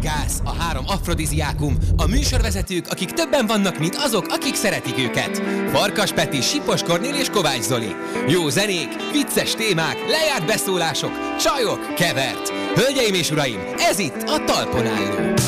gáz, a három afrodiziákum, a műsorvezetők, akik többen vannak, mint azok, akik szeretik őket. Farkas Peti, Sipos Kornél és Kovács Zoli. Jó zenék, vicces témák, lejárt beszólások, csajok, kevert. Hölgyeim és uraim, ez itt a Talpon Álló.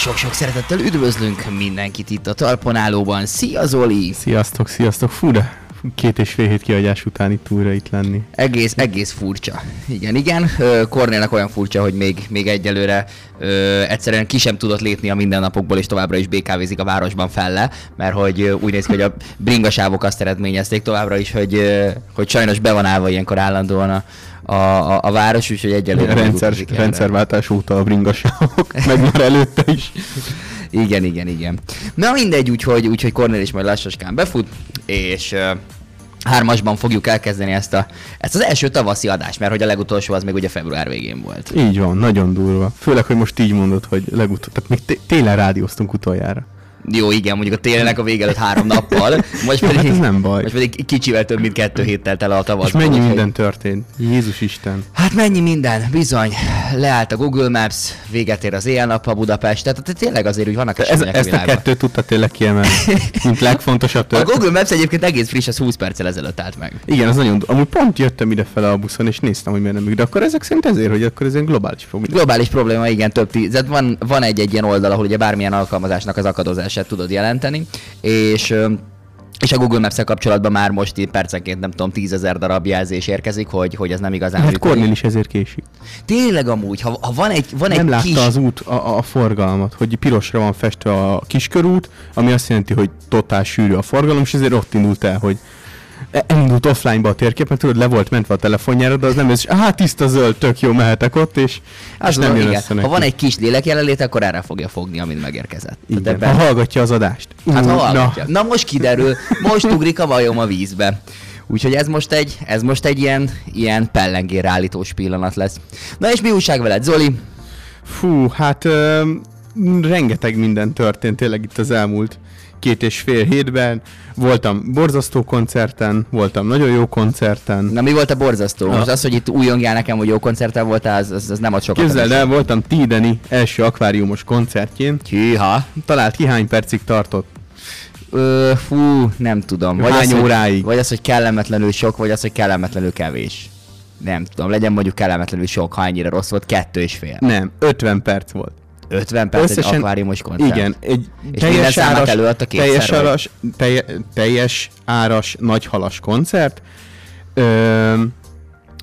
Sok-sok szeretettel üdvözlünk mindenkit itt a Talponálóban. Szia Zoli! Sziasztok, sziasztok! Fú, de két és fél hét kiadás után itt újra itt lenni. Egész, egész furcsa. Igen, igen. Kornélnak olyan furcsa, hogy még, még egyelőre ö, egyszerűen ki sem tudott lépni a mindennapokból, és továbbra is BKV-zik a városban felle, mert hogy úgy néz ki, hogy a bringasávok azt eredményezték továbbra is, hogy, hogy sajnos be van állva ilyenkor állandóan a, a, a, a város, úgyhogy egyelőre... Rendszer, rendszerváltás óta a bringasávok, meg már előtte is. Igen, igen, igen. Na mindegy, úgyhogy, úgyhogy Cornél is majd lassaskán befut, és uh, hármasban fogjuk elkezdeni ezt, a, ezt az első tavaszi adást, mert hogy a legutolsó az még ugye február végén volt. Így van, nagyon durva. Főleg, hogy most így mondod, hogy legutóbb, tehát még té- télen rádióztunk utoljára. Jó, igen, mondjuk a télnek a vége előtt három nappal, most Jó, pedig, hát ez nem baj. most pedig kicsivel több, mint kettő héttel tele a tavasz. És mennyi minden történt? Jézus Isten. Hát mennyi minden, bizony. Leállt a Google Maps, véget ér az éjjel-nappal Budapest, tehát tehát tényleg azért úgy vannak Ez, ezt a világban. kettőt tudta tényleg kiemelni, mint legfontosabb A történet. Google Maps egyébként egész friss, az 20 perccel ezelőtt állt meg. Igen, az nagyon... Amúgy pont jöttem ide fel a buszon, és néztem, hogy miért nem működik. De akkor ezek szerint ezért, hogy akkor ez egy globális probléma. Globális probléma, igen, több tíz. Tehát van, van egy-egy ilyen oldal, ahol ugye bármilyen alkalmazásnak az akadozását tudod jelenteni, és és a Google Maps-el kapcsolatban már most így percenként nem tudom, tízezer darab jelzés érkezik, hogy, hogy ez nem igazán Hát. Kornél is ezért késik. Tényleg amúgy, ha, ha van egy, van nem egy látta kis... az út, a, a, forgalmat, hogy pirosra van festve a kiskörút, ami azt jelenti, hogy totál sűrű a forgalom, és ezért ott indult el, hogy elindult offline-ba a térkép, mert tudod, le volt mentve a telefonjára, de az nem és hát tiszta zöld, tök jó, mehetek ott, és, és Az nem van, jön igen. össze Ha neki. van egy kis lélekjelenlét, akkor erre fogja fogni, amit megérkezett. Tehát Igen, ebben- ha hallgatja az adást. Hát ha na, hallgatja. Na. most kiderül, most ugrik a vajom a vízbe. Úgyhogy ez most egy, ez most egy ilyen, ilyen pellengér állítós pillanat lesz. Na és mi újság veled, Zoli? Fú, hát ö, rengeteg minden történt tényleg itt az elmúlt két és fél hétben. Voltam borzasztó koncerten, voltam nagyon jó koncerten. Na mi volt a borzasztó? Most az, hogy itt újongjál nekem, hogy jó koncerten voltál, az, az, az nem ad sokat. Képzeld el, voltam Tideni első akváriumos koncertjén. Hűha. Talált ki hány percig tartott? Ö, fú, nem tudom. Hány az, hogy- óráig? Vagy az, hogy kellemetlenül sok, vagy az, hogy kellemetlenül kevés. Nem tudom, legyen mondjuk kellemetlenül sok, ha ennyire rossz volt, kettő és fél. Nem, 50 perc volt. 50 perc egy akváriumos koncert. Igen, egy És minden számát előadta kétszer, teljes, áras, telje, teljes áras, nagyhalas koncert. Ö,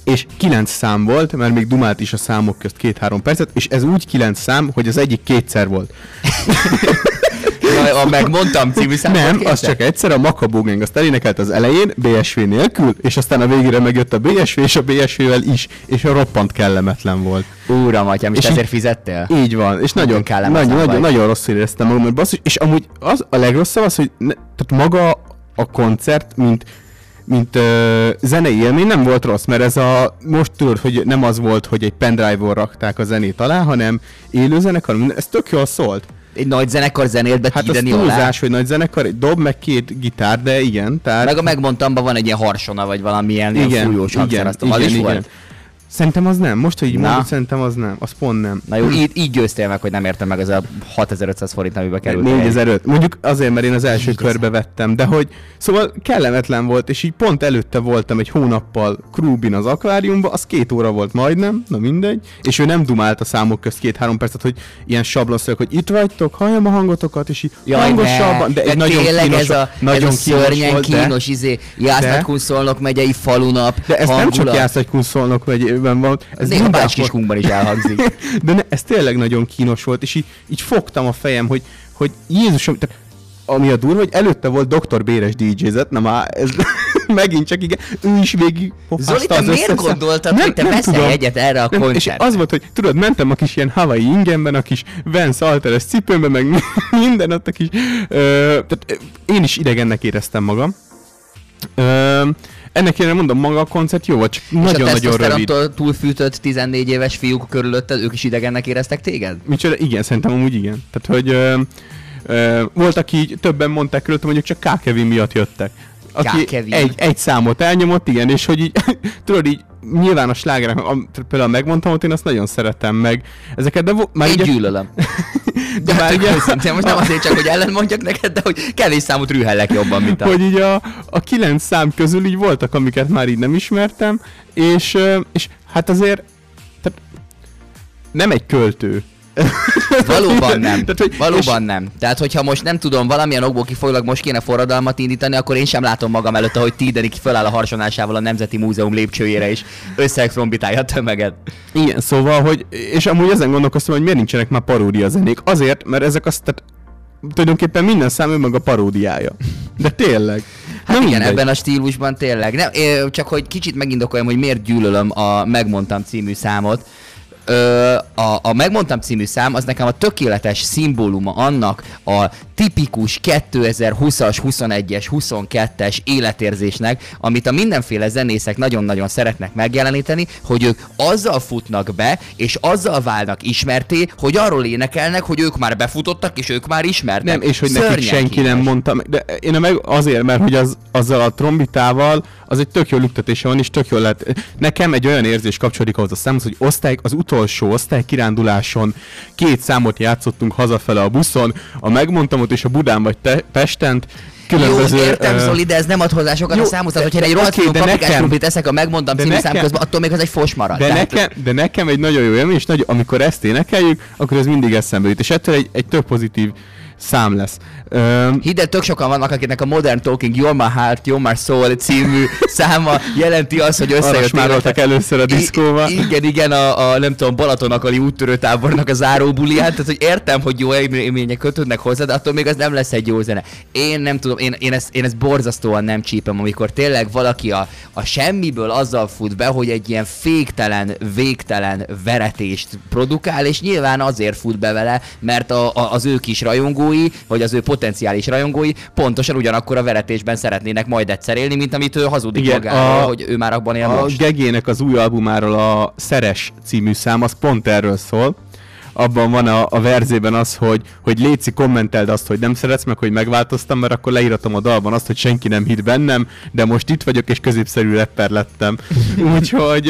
és kilenc szám volt, mert még dumált is a számok közt két-három percet, és ez úgy kilenc szám, hogy az egyik kétszer volt. Na, a megmondtam című számot Nem, kétszer? az csak egyszer, a Makabó Gang azt elénekelt az elején, BSV nélkül, és aztán a végére megjött a BSV, és a BSV-vel is, és a roppant kellemetlen volt. Úram, atyám, és, ezért fizettél? Így van, és nagyon, nagyon, vagy. nagyon, nagyon rosszul éreztem magam, hogy basszus, és amúgy az a legrosszabb az, hogy ne, tehát maga a koncert, mint mint ö, zenei élmény nem volt rossz, mert ez a, most tudod, hogy nem az volt, hogy egy pendrive-on rakták a zenét alá, hanem élő zenekar, ez tök jól szólt. Egy nagy zenekar zenélt be Hát alá. túlzás, hogy nagy zenekar, egy dob, meg két gitár, de igen, tehát... Meg a megmondtam, van egy ilyen harsona, vagy valamilyen ilyen igen, fújós hangszer, igen, azt az igen, igen. volt? Szerintem az nem, most, hogy így Na. mondod, szerintem az nem, az pont nem. Na jó, így, így győztél meg, hogy nem értem meg az a 6500 forint, amibe került. 4005. Mondjuk azért, mert én az első 4000. körbe vettem, de hogy szóval kellemetlen volt, és így pont előtte voltam egy hónappal Krúbin az akváriumban, az két óra volt majdnem, na mindegy, és ő nem dumált a számok közt két-három percet, hogy ilyen sablonszöveg, hogy itt vagytok, halljam a hangotokat, és így Jaj, hangosabban, ne, de egy nagyon kínos, ez a, nagyon ez a szörnyen volt, de- kínos, izé, Jásznak Szolnok megyei falunap, De ez nem csak hangulat. Jászlagykun szólnok megyében van, ez Néha mindenhol- Bácskiskünkben is elhangzik. De ne, ez tényleg nagyon kínos volt, és így, így fogtam a fejem, hogy, hogy Jézusom, tehát ami a durva, hogy előtte volt Dr. Béres DJ-zet, na már ez, megint csak igen, ő is végig Zoli, te miért gondoltad, hogy te veszel egyet erre a Nem, És koncertre? az volt, hogy tudod, mentem a kis ilyen Hawaii ingemben, a kis Vans Alteres cipőmben, meg minden ott a kis... Ö, tehát én is idegennek éreztem magam. Ö, ennek én mondom, maga a koncert jó volt, csak És nagyon-nagyon rövid. tesztoszterontól túlfűtött 14 éves fiúk körülötted, ők is idegennek éreztek téged? Micsoda? Igen, szerintem amúgy igen. Tehát, hogy ö, ö, volt, aki így többen mondták körülöttem, hogy csak K. Kevin miatt jöttek. Aki K. Kevin. egy, egy számot elnyomott, igen, és hogy így, tudod így, nyilván a slágerek, például megmondtam, hogy én azt nagyon szeretem meg ezeket, de vo- már Én így, gyűlölöm. de már így, Őszintén, most nem azért csak, hogy ellen mondjak neked, de hogy kevés számot rühellek jobban, mint a... hogy így a, a kilenc szám közül így voltak, amiket már így nem ismertem, és, és hát azért, tehát nem egy költő. Valóban nem. Tehát, hogy- Valóban nem. Tehát, hogyha most nem tudom, valamilyen okból kifolyólag most kéne forradalmat indítani, akkor én sem látom magam előtt, ahogy Tidenik föláll a harsonásával a Nemzeti Múzeum lépcsőjére, és összeextrombitálja a tömeget. Igen, szóval, hogy, és amúgy ezen gondolkoztam, hogy miért nincsenek már paródia zenék. Azért, mert ezek azt, tehát tulajdonképpen minden szám önmaga paródiája. De tényleg. Hát Na igen, mindegy. ebben a stílusban tényleg. Nem, csak hogy kicsit megindokoljam, hogy miért gyűlölöm a Megmondtam című számot. Ö, a, a Megmondtam című szám az nekem a tökéletes szimbóluma annak a tipikus 2020-as, 21-es, 22-es életérzésnek, amit a mindenféle zenészek nagyon-nagyon szeretnek megjeleníteni, hogy ők azzal futnak be, és azzal válnak ismerté, hogy arról énekelnek, hogy ők már befutottak, és ők már ismertek. Nem, és hogy nekik Szörnyen senki nem kínos. mondta meg. De én a meg azért, mert hogy az, azzal a trombitával az egy tök jó lüktetése van, és tök jó lehet. Nekem egy olyan érzés kapcsolódik ahhoz a számhoz, hogy osztály, az utolsó osztály kiránduláson két számot játszottunk hazafele a buszon, a megmondtam ott és a Budán vagy te, Pestent, különböző... Jó, értem, Zoli, de ez nem ad hozzá sokat Jó, a számhoz. Tehát, hogyha egy rohadt paprikás nekem- krumplit eszek a megmondtam című szám nekem- közben, attól még az egy fos marad. De, Tehát- nekem, de nekem egy nagyon jó élmény, és nagy, amikor ezt énekeljük, akkor ez mindig eszembe jut, és ettől egy, egy tök pozitív szám lesz. Öm, Hidd el, tök sokan vannak, akiknek a Modern Talking You're My Heart, You're My Soul című száma jelenti azt, hogy összejött smároltak életek. először a diszkóba. I- igen, igen, a, a nem tudom, Balatonakali úttörő tábornak a záró bulián, tehát hogy értem, hogy jó élmények kötődnek hozzá, de attól még az nem lesz egy jó zene. Én nem tudom, én, én, ezt, én ezt borzasztóan nem csípem, amikor tényleg valaki a, a semmiből azzal fut be, hogy egy ilyen féktelen, végtelen veretést produkál, és nyilván azért fut be vele, mert a, a, az ő kis rajongói, vagy az ő potenciális rajongói pontosan ugyanakkor a veretésben szeretnének majd egyszer élni, mint amit ő hazudik Igen, magáról, a- hogy ő már abban él A most. Gegének az új albumáról a Szeres című szám, az pont erről szól. Abban van a, a verzében az, hogy, hogy Léci kommenteld azt, hogy nem szeretsz meg, hogy megváltoztam, mert akkor leíratom a dalban azt, hogy senki nem hitt bennem, de most itt vagyok, és középszerű rapper lettem. Úgyhogy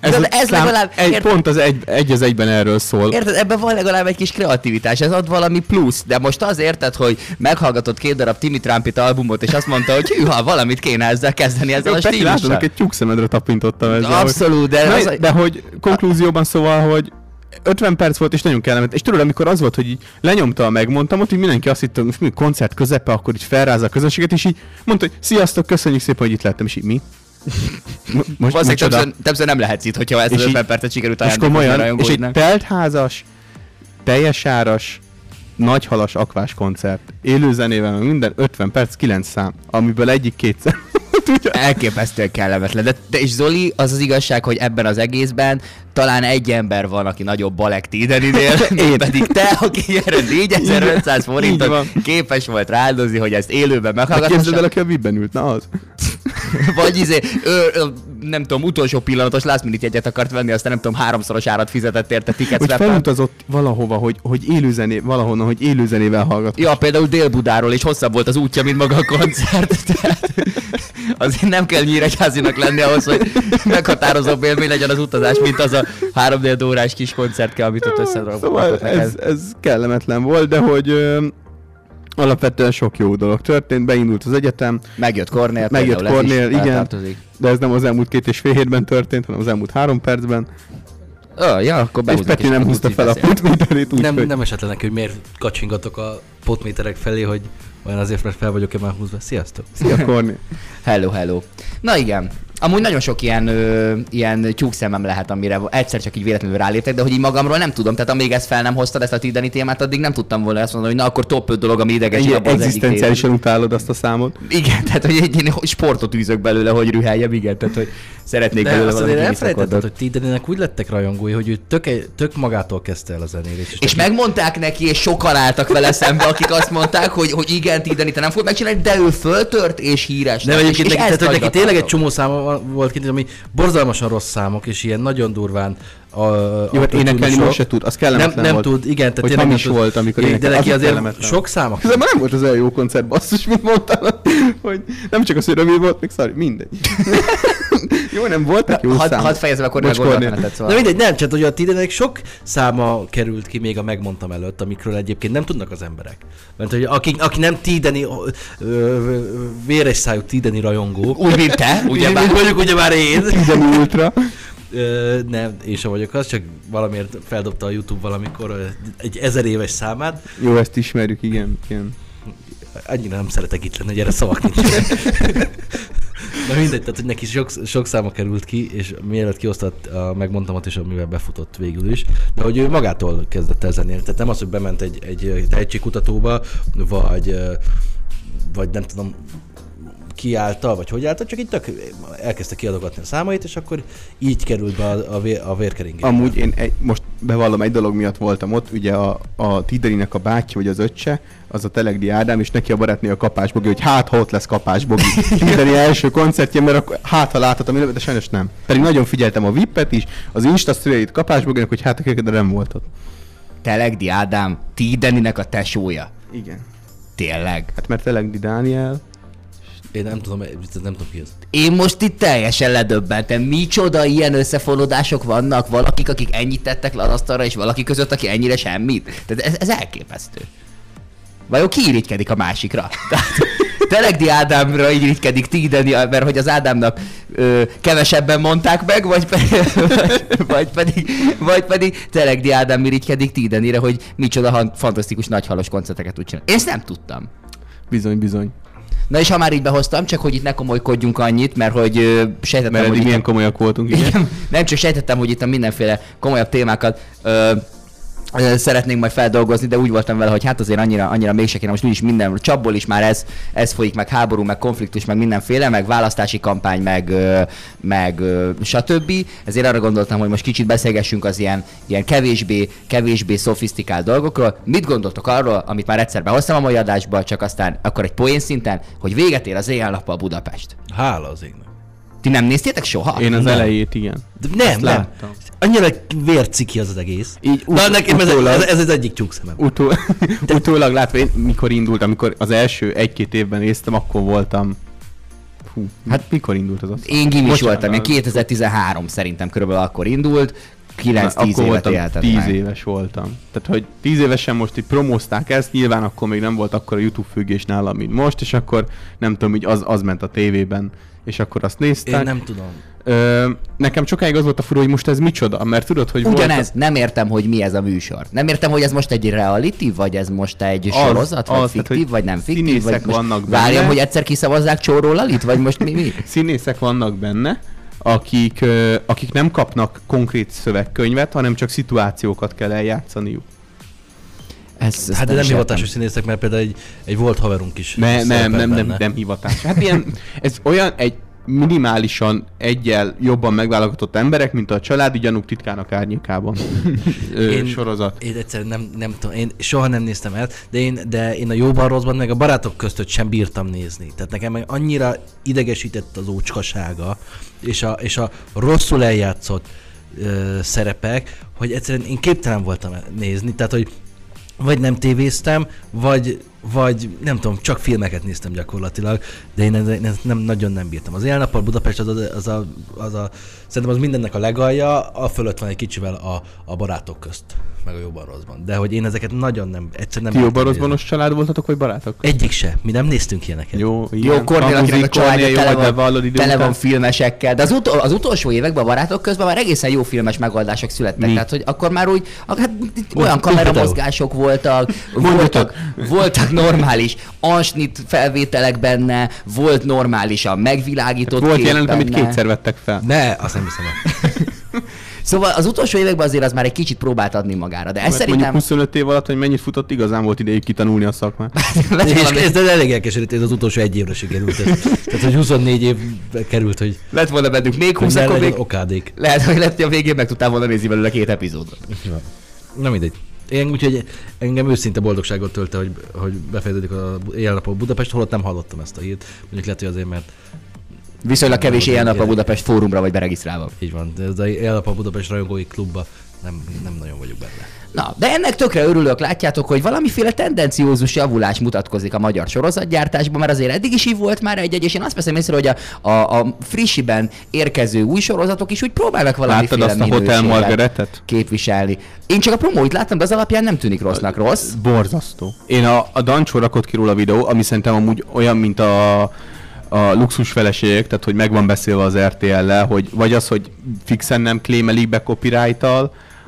ez, De ez szám legalább- egy, érted? pont az egy, egy az egyben erről szól. Érted, ebben van legalább egy kis kreativitás, ez ad valami plusz, de most az érted, hogy meghallgatott két darab Timmy Trumpet albumot, és azt mondta, hogy hűha, valamit kéne ezzel kezdeni, ezzel Jó, a stílussal. egy tyúkszemedre tapintottam ezzel. Abszolút, de hogy... az de hogy konklúzióban szóval, hogy 50 perc volt, és nagyon kellemet. És tudod, amikor az volt, hogy így lenyomta a megmondtam, ott így mindenki azt hitte, hogy most mi koncert közepe, akkor így felrázza a közönséget, és így mondta, hogy sziasztok, köszönjük szépen, hogy itt lettem, és így mi? Mo- Most, Valószínűleg többször, többször nem lehetsz itt, hogyha ezt az És így- 50 percet sikerült és ajándékozni a komolyan, és egy teltházas, teljes áras, nagyhalas akvás koncert, élő zenével, meg minden 50 perc, 9 szám, amiből egyik kétszer. Elképesztően kellemetlen. De, de és Zoli, az az igazság, hogy ebben az egészben talán egy ember van, aki nagyobb Balek Tideninél, én pedig te, aki erre 4500 Így forintot képes volt rááldozni, hogy ezt élőben Hát képzeld el, aki a vibben ült, na az. Vagy izé, ő, ő, nem tudom, utolsó pillanatos last minute jegyet akart venni, aztán nem tudom, háromszoros árat fizetett érte ticket Hogy felutazott valahova, hogy, hogy élőzené, valahonnan, hogy élőzenével hallgat. Ja, például Dél-Budáról, és hosszabb volt az útja, mint maga a koncert. Tehát azért nem kell nyíregyházinak lenni ahhoz, hogy meghatározóbb élmény legyen az utazás, mint az a három órás kis koncertke, amit ott összedragoltak Szóval ez, ez kellemetlen volt, de hogy ö, alapvetően sok jó dolog történt, beindult az egyetem, Megjött Kornél, Megjött például ez is Kornél, igen. beletartozik. de ez nem az elmúlt két és fél hétben történt, hanem az elmúlt három percben, Ö, ja, akkor és Peti is, nem húzta úgy fel a beszél. putméterét, Nem, úgyhogy nem esett le neki, hogy miért kacsingatok a potméterek felé, hogy olyan azért, mert fel vagyok-e már húzva. Sziasztok! szia Kornél. Hello, hello. Na igen, Amúgy nagyon sok ilyen, ö, ilyen tyúkszemem lehet, amire egyszer csak így véletlenül ráléptek, de hogy így magamról nem tudom. Tehát amíg ezt fel nem hoztad, ezt a Tidani témát, addig nem tudtam volna azt mondani, hogy na akkor top 5 dolog, ami idegesít egyik egzisztenciálisan utálod azt a számot. Igen, tehát hogy egy én sportot űzök belőle, hogy rüheljem, igen, tehát hogy szeretnék De belőle azt azért valami elfelejtetted, hogy Tidenének úgy lettek rajongói, hogy ő tök, tök magától kezdte el a zenélést. És megmondták neki, és sokan álltak vele szembe, akik azt mondták, hogy, hogy igen, Tidani, te nem fogod megcsinálni, de ő föltört és híres. Nem, lett, egyébként és, neki, és tehát, hogy neki ezt tényleg egy csomó száma volt kint, ami borzalmasan rossz számok, és ilyen nagyon durván a, Jó, hát énekelni most se tud, az nem, kellemetlen nem volt. tud, igen, tehát Hogy tényleg hamis nem volt, amikor énekel, De neki az azért sok száma. Igazából nem volt az olyan jó koncert, basszus, mint mondtál, hogy nem csak az, hogy rövid volt, még szari, mindegy. jó, nem voltak jó Hadd számok. had fejezem akkor a gondolatmenetet, De szóval. mindegy, nem, csak hogy a Tidenek sok száma került ki még a megmondtam előtt, amikről egyébként nem tudnak az emberek. Mert hogy aki, aki nem Tideni, ö, véres szájú Tideni rajongó, Úgy, mint te, ugye ugye bár. mondjuk ugyebár én, Tidani Ultra. Ö, nem, én sem vagyok az, csak valamiért feldobta a YouTube valamikor egy ezer éves számát. Jó, ezt ismerjük, igen. igen. Annyira nem szeretek itt lenni, hogy erre szavak nincs. Na mindegy, tehát hogy neki sok, sok száma került ki, és mielőtt kiosztott a megmondtamat is, amivel befutott végül is, de hogy ő magától kezdett el zenélni. Tehát nem az, hogy bement egy, egy tehetségkutatóba, vagy, vagy nem tudom, kiállta, vagy hogy állta, csak így tök elkezdte kiadogatni a számait, és akkor így került be a, a, vér, a vérkeringésbe. Amúgy én egy, most bevallom, egy dolog miatt voltam ott, ugye a, a Tiderinek a bátyja, vagy az öccse, az a Telegdi Ádám, és neki a barátné a kapásbogi, hogy hát ha ott lesz kapásbogi. Tideri első koncertje, mert akkor hát ha láthatom, de sajnos nem. Pedig nagyon figyeltem a Vippet is, az Insta szüleiit kapásboginak, hogy hát de nem volt ott. Telegdi Ádám, Tideninek a tesója. Igen. Tényleg. Hát mert Telegdi Dániel, Én nem tudom, nem tudom ki ez. Én most itt teljesen ledöbbentem. Micsoda ilyen összefonódások vannak, valakik, akik ennyit tettek le az asztalra, és valaki között, aki ennyire semmit. Tehát ez, ez elképesztő. Vajon ki irigykedik a másikra? Tehát Telegdi Ádámra irigykedik Tideni, mert hogy az Ádámnak ö, kevesebben mondták meg, vagy, pe, vagy, vagy, pedig, vagy pedig Telegdi Ádám irigykedik Tidenire, hogy micsoda han- fantasztikus nagyhalos koncerteket tud csinálni. Én ezt nem tudtam. bizony, bizony. Na és ha már így behoztam, csak hogy itt ne komolykodjunk annyit, mert hogy sejtettem, Mert hogy milyen komolyak voltunk, igen. igen. Nem csak sejtettem, hogy itt a mindenféle komolyabb témákat ö, szeretnénk majd feldolgozni, de úgy voltam vele, hogy hát azért annyira, annyira mégse kéne, most úgyis minden csapból is már ez, ez folyik, meg háború, meg konfliktus, meg mindenféle, meg választási kampány, meg, meg stb. Ezért arra gondoltam, hogy most kicsit beszélgessünk az ilyen, ilyen kevésbé, kevésbé szofisztikált dolgokról. Mit gondoltok arról, amit már egyszer behoztam a mai adásba, csak aztán akkor egy poén szinten, hogy véget ér az éjjel-nappal Budapest. Hála az égnek. Ti nem néztétek soha? Én az Nem. elejét, igen. De nem, Azt nem. láttam. Annyira vérciki az az egész. Így Na, ut- nekem ez, utólag- ez, ez, az egyik tyúkszemem. Utó, utólag látva, én mikor indult, amikor az első egy-két évben néztem, akkor voltam... Hú, hát mikor indult az azt? Én gimis Bocsánat, voltam, én az- 2013 szerintem körülbelül akkor indult, 9-10 akkor évet voltam, éltem 10 meg. éves voltam. Tehát, hogy 10 évesen most így promózták ezt, nyilván akkor még nem volt akkor a YouTube függés nálam, mint most, és akkor nem tudom, így az, az ment a tévében, és akkor azt néztek. Én nem tudom. Ö, nekem sokáig az volt a fura, hogy most ez micsoda, mert tudod, hogy Ugyanez, nem értem, hogy mi ez a műsor. Nem értem, hogy ez most egy reality, vagy ez most egy Az, sorozat, vagy az, tehát, fiktív, hogy vagy nem fiktív, vagy most vannak benne. várjam, hogy egyszer kiszavazzák Csóró Lalit, vagy most mi? mi? színészek vannak benne, akik, akik nem kapnak konkrét szövegkönyvet, hanem csak szituációkat kell eljátszaniuk. Ez, ezt Hát de nem hivatásos értem. színészek, mert például egy, egy volt haverunk is. Ne, nem, nem, nem, nem hivatás. Hát ilyen, ez olyan egy minimálisan egyel jobban megválogatott emberek, mint a családi gyanúk titkának árnyékában. Én- sorozat. Én egyszerűen nem, nem tudom, én soha nem néztem el, de én, de én a jóban rosszban meg a barátok között sem bírtam nézni. Tehát nekem meg annyira idegesített az ócskasága, és a, és a rosszul eljátszott ö, szerepek, hogy egyszerűen én képtelen voltam nézni, tehát hogy vagy nem tévéztem, vagy, vagy nem tudom, csak filmeket néztem gyakorlatilag, de én ezt nem, nagyon nem bírtam. Az élnappal Budapest az a, az, a, az a, szerintem az mindennek a legalja, a fölött van egy kicsivel a, a barátok közt, meg a jobban rosszban. De hogy én ezeket nagyon nem, egyszerűen Ti nem jobban bírtam rosszbanos család voltatok, vagy barátok? Egyik se, mi nem néztünk ilyeneket. Jó, Jó, Kornél, akinek a családja tele van, tele van filmesekkel, de az, utol, az utolsó években a barátok közben már egészen jó filmes megoldások születtek. Mi? Tehát, hogy akkor már úgy, hát olyan kameramozgások voltak, voltak, voltak, normális ansnit felvételek benne, volt normálisan megvilágított Volt kép jelenet, amit kétszer vettek fel. Ne, azt nem hiszem. Szóval az utolsó években azért az már egy kicsit próbált adni magára, de ez Mert szerintem... mondjuk 25 év alatt, hogy mennyit futott, igazán volt idejük kitanulni a szakmát. És ez ez elég elkeserít, ez az utolsó egy évre sikerült. Ez. Tehát, hogy 24 év került, hogy lett volna bennünk még hogy 20, ne akkor még... okádék. Lehet, hogy lett, hogy a végén meg tudtál volna nézni belőle két epizódot. Na mindegy. Én úgyhogy engem őszinte boldogságot tölte, hogy, hogy befejeződik a éjjel-nappal Budapest, holott nem hallottam ezt a hírt. Mondjuk lehet, hogy azért, mert Viszonylag kevés ilyen nap a ilyen- Budapest fórumra vagy beregisztrálva. így van. De ez a éjjel-nappal Budapest rajongói klubba nem, nem nagyon vagyok benne. Na, de ennek tökre örülök, látjátok, hogy valamiféle tendenciózus javulás mutatkozik a magyar sorozatgyártásban, mert azért eddig is így volt már egy-egy, és én azt veszem észre, hogy a, a, a frissiben érkező új sorozatok is úgy próbálnak Láttad valamiféle azt a Hotel Margaretet? képviselni. Én csak a promóit láttam, de az alapján nem tűnik rossznak rossz. Borzasztó. Én a, a Dancsó rakott ki róla a videó, ami szerintem amúgy olyan, mint a, a luxus feleségek, tehát hogy meg van beszélve az RTL-lel, hogy vagy az, hogy fixen nem klémelik be copyright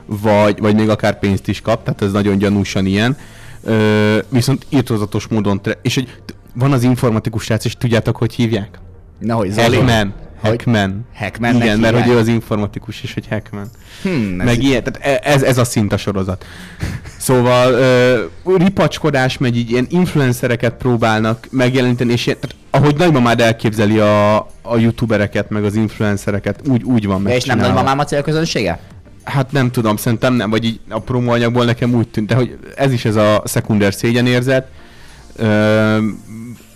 vagy, vagy még akár pénzt is kap, tehát ez nagyon gyanúsan ilyen. Ö, viszont írtozatos módon, tre- és hogy van az informatikus srác, és tudjátok, hogy hívják? Na, hogy Zoli? Hackman. Hogy? Hackman. Hackmannek Igen, mert hogy hívják? ő az informatikus, és hogy Hackman. Hmm, ez Meg ilyen, tehát e- ez, ez a szint a sorozat. Szóval ö, ripacskodás megy, így ilyen influencereket próbálnak megjeleníteni, és ilyen, tehát, ahogy nagymamád elképzeli a, a youtubereket, meg az influencereket, úgy, úgy van De és nem nagymamám a célközönsége? Hát nem tudom, szerintem nem, vagy így a promóanyagból nekem úgy tűnt, de hogy ez is ez a szekunder szégyenérzet, ö,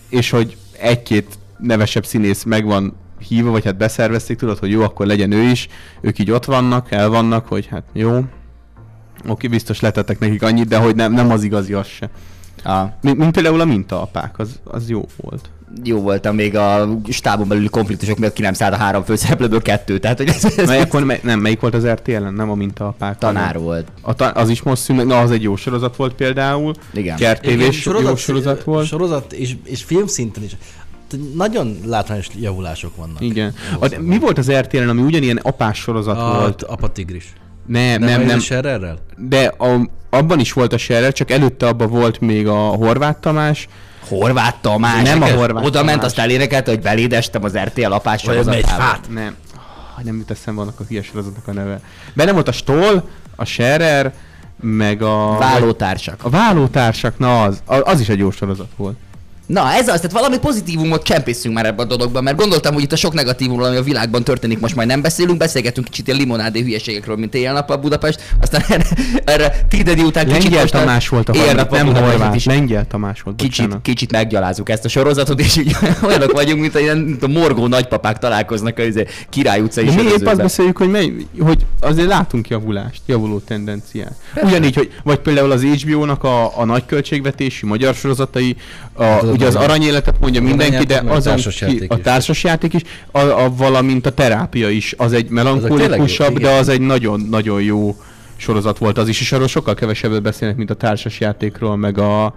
és hogy egy-két nevesebb színész meg van hívva, vagy hát beszervezték, tudod, hogy jó, akkor legyen ő is, ők így ott vannak, el vannak, hogy hát jó, oké, biztos letettek nekik annyit, de hogy nem, nem az igazi az se. A, Mint, mint például a mintaapák, az, az jó volt. jó voltam még a stábon belüli konfliktusok miatt ki nem szállt a három főszereplőből kettő, tehát hogy ez, ez Mely, akkor, mely, nem, melyik volt az RTL-en? Nem a mintaapák. tanár hanem- volt. A ta- az is most szűn, meg- na az egy jó sorozat volt például. Igen. Kertévés jó sorozat volt. Sorozat és, és film szinten is. Nagyon látványos javulások vannak. Igen. A, mi volt az RTL-en, ami ugyanilyen apás sorozat A, volt? Apa Tigris. Nem, Nem, nem, nem. Scherrerrel? De a, abban is volt a Scherer, csak előtte abban volt még a Horváth Tamás. Horváth Tamás. Nem a Horváth Oda ment, azt elénekelte, hogy belédestem az RTL apás Vagy megy sorozatába. fát. Nem. Ah, Nem jut eszembe annak a hülye sorozatnak a neve. Benne volt a Stoll, a Scherer, meg a... Vállótársak. A vállótársak, na az, az is egy jó sorozat volt. Na, ez az, tehát valami pozitívumot csempészünk már ebbe a dologban, mert gondoltam, hogy itt a sok negatívumról, ami a világban történik, most majd nem beszélünk, beszélgetünk kicsit ilyen limonádé hülyeségekről, mint éjjel-nappal Budapest, aztán erre, erre Tidedi után kicsit Lengyel most Tamás volt a harmadik, nem Horváth, is Lengyel Tamás volt, kicsit, bocsánat. kicsit meggyalázunk ezt a sorozatot, és így olyanok vagyunk, mint a, ilyen, mint a morgó nagypapák találkoznak a izé, Király utcai De mi épp azt beszéljük, hogy, mely, hogy azért látunk javulást, javuló tendenciát. Ugyanígy, hogy vagy például az HBO-nak a, a nagy költségvetésű magyar sorozatai, a, az ugye az aranyéletet mondja mindenki, de azon társasjáték ki, a is. társasjáték is, a, a, valamint a terápia is, az egy jó, de az egy nagyon-nagyon jó sorozat volt az is, és arról sokkal kevesebbet beszélnek, mint a társasjátékról, meg a,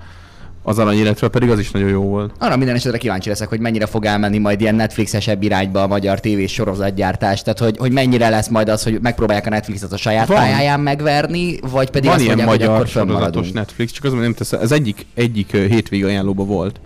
az aranyéletről, pedig az is nagyon jó volt. Arra minden esetre kíváncsi leszek, hogy mennyire fog elmenni majd ilyen Netflixesebb irányba a magyar tévés sorozatgyártás, tehát hogy, hogy mennyire lesz majd az, hogy megpróbálják a Netflixet a saját Van. pályáján megverni, vagy pedig Van azt ilyen mondják, hogy magyar akkor sorozatos. Netflix, csak az nem tesz, ez egyik, egyik ö, hétvég ajánlóba volt.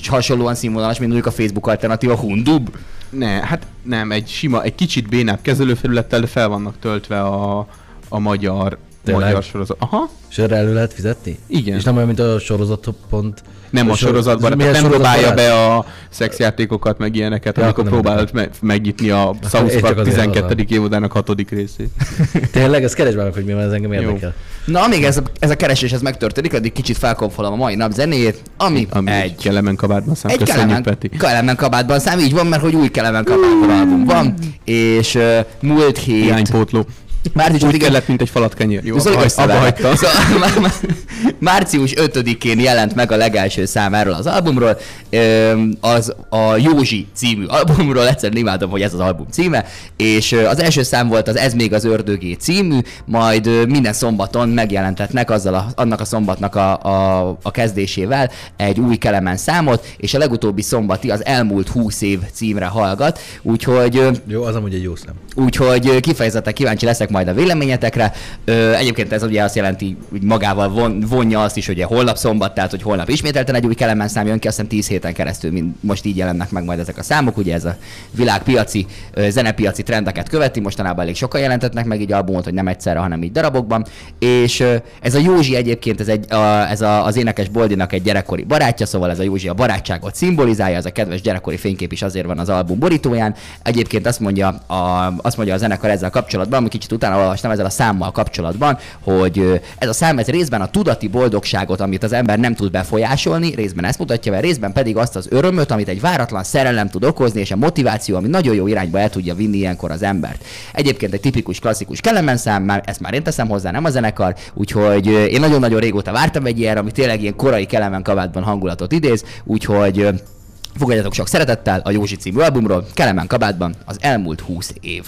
És hasonlóan színvonalas, mint mondjuk a Facebook alternatíva Hundub. Ne, hát nem, egy sima, egy kicsit bénább kezelőfelülettel, fel vannak töltve a, a magyar, Tényleg? magyar sorozat. Aha, És erre elő lehet fizetni? Igen. És nem olyan, mint a sorozat pont... nem a sor- sorozatban, tehát nem lehet? be a szexjátékokat, meg ilyeneket, Ja, amikor próbálod me- megnyitni a South Park azért 12. hallom. évadának hatodik részét. Tényleg, ez keresd meg, hogy mi van, ez engem Jó. érdekel. Na, amíg ez a, ez a keresés ez megtörténik, addig kicsit felkonfolom a mai nap zenéjét, ami, Ami egy kellemen kabátban szám. egy Köszönjük, kelemen, Peti. kelemen kabátban szám, így van, mert hogy új kelemen kabátban album van, és uh, múlt hét, Hiánypótló. Március Úgy 5 kellett, mint egy falat kenyér. Jó, Szóval abba, abba összeverek. hagytam. Szóval, má- má- március 5-én jelent meg a legelső szám erről az albumról, az a Józsi című albumról, egyszerűen imádom, hogy ez az album címe, és az első szám volt az Ez még az ördögé című, majd minden szombaton megjelentetnek azzal a, annak a szombatnak a, a, a kezdésével egy új kelemen számot, és a legutóbbi szombati az elmúlt 20 év címre hallgat, úgyhogy Jó, az amúgy egy jó szem. Úgyhogy kifejezetten kíváncsi leszek, kíváncsiak majd a véleményetekre. Ö, egyébként ez ugye azt jelenti, hogy magával von, vonja azt is, hogy holnap szombat, tehát hogy holnap ismételten egy új Kelemen szám jön ki, azt hiszem 10 héten keresztül, mint most így jelennek meg majd ezek a számok, ugye ez a világpiaci, zenepiaci trendeket követi, mostanában elég sokan jelentetnek meg így albumot, hogy nem egyszerre, hanem így darabokban. És ez a Józsi egyébként, ez, egy, a, ez a, az énekes Boldinak egy gyerekkori barátja, szóval ez a Józsi a barátságot szimbolizálja, ez a kedves gyerekkori fénykép is azért van az album borítóján. Egyébként azt mondja a, azt mondja a zenekar ezzel kapcsolatban, ami kicsit utána olvastam ezzel a számmal kapcsolatban, hogy ez a szám ez részben a tudati boldogságot, amit az ember nem tud befolyásolni, részben ezt mutatja be, részben pedig azt az örömöt, amit egy váratlan szerelem tud okozni, és a motiváció, ami nagyon jó irányba el tudja vinni ilyenkor az embert. Egyébként egy tipikus klasszikus Kelemen szám, már ezt már én teszem hozzá, nem a zenekar, úgyhogy én nagyon-nagyon régóta vártam egy ilyen, ami tényleg ilyen korai Kelemen kabátban hangulatot idéz, úgyhogy fogadjatok sok szeretettel a Józsi című albumról, Kelemen kabátban az elmúlt 20 év.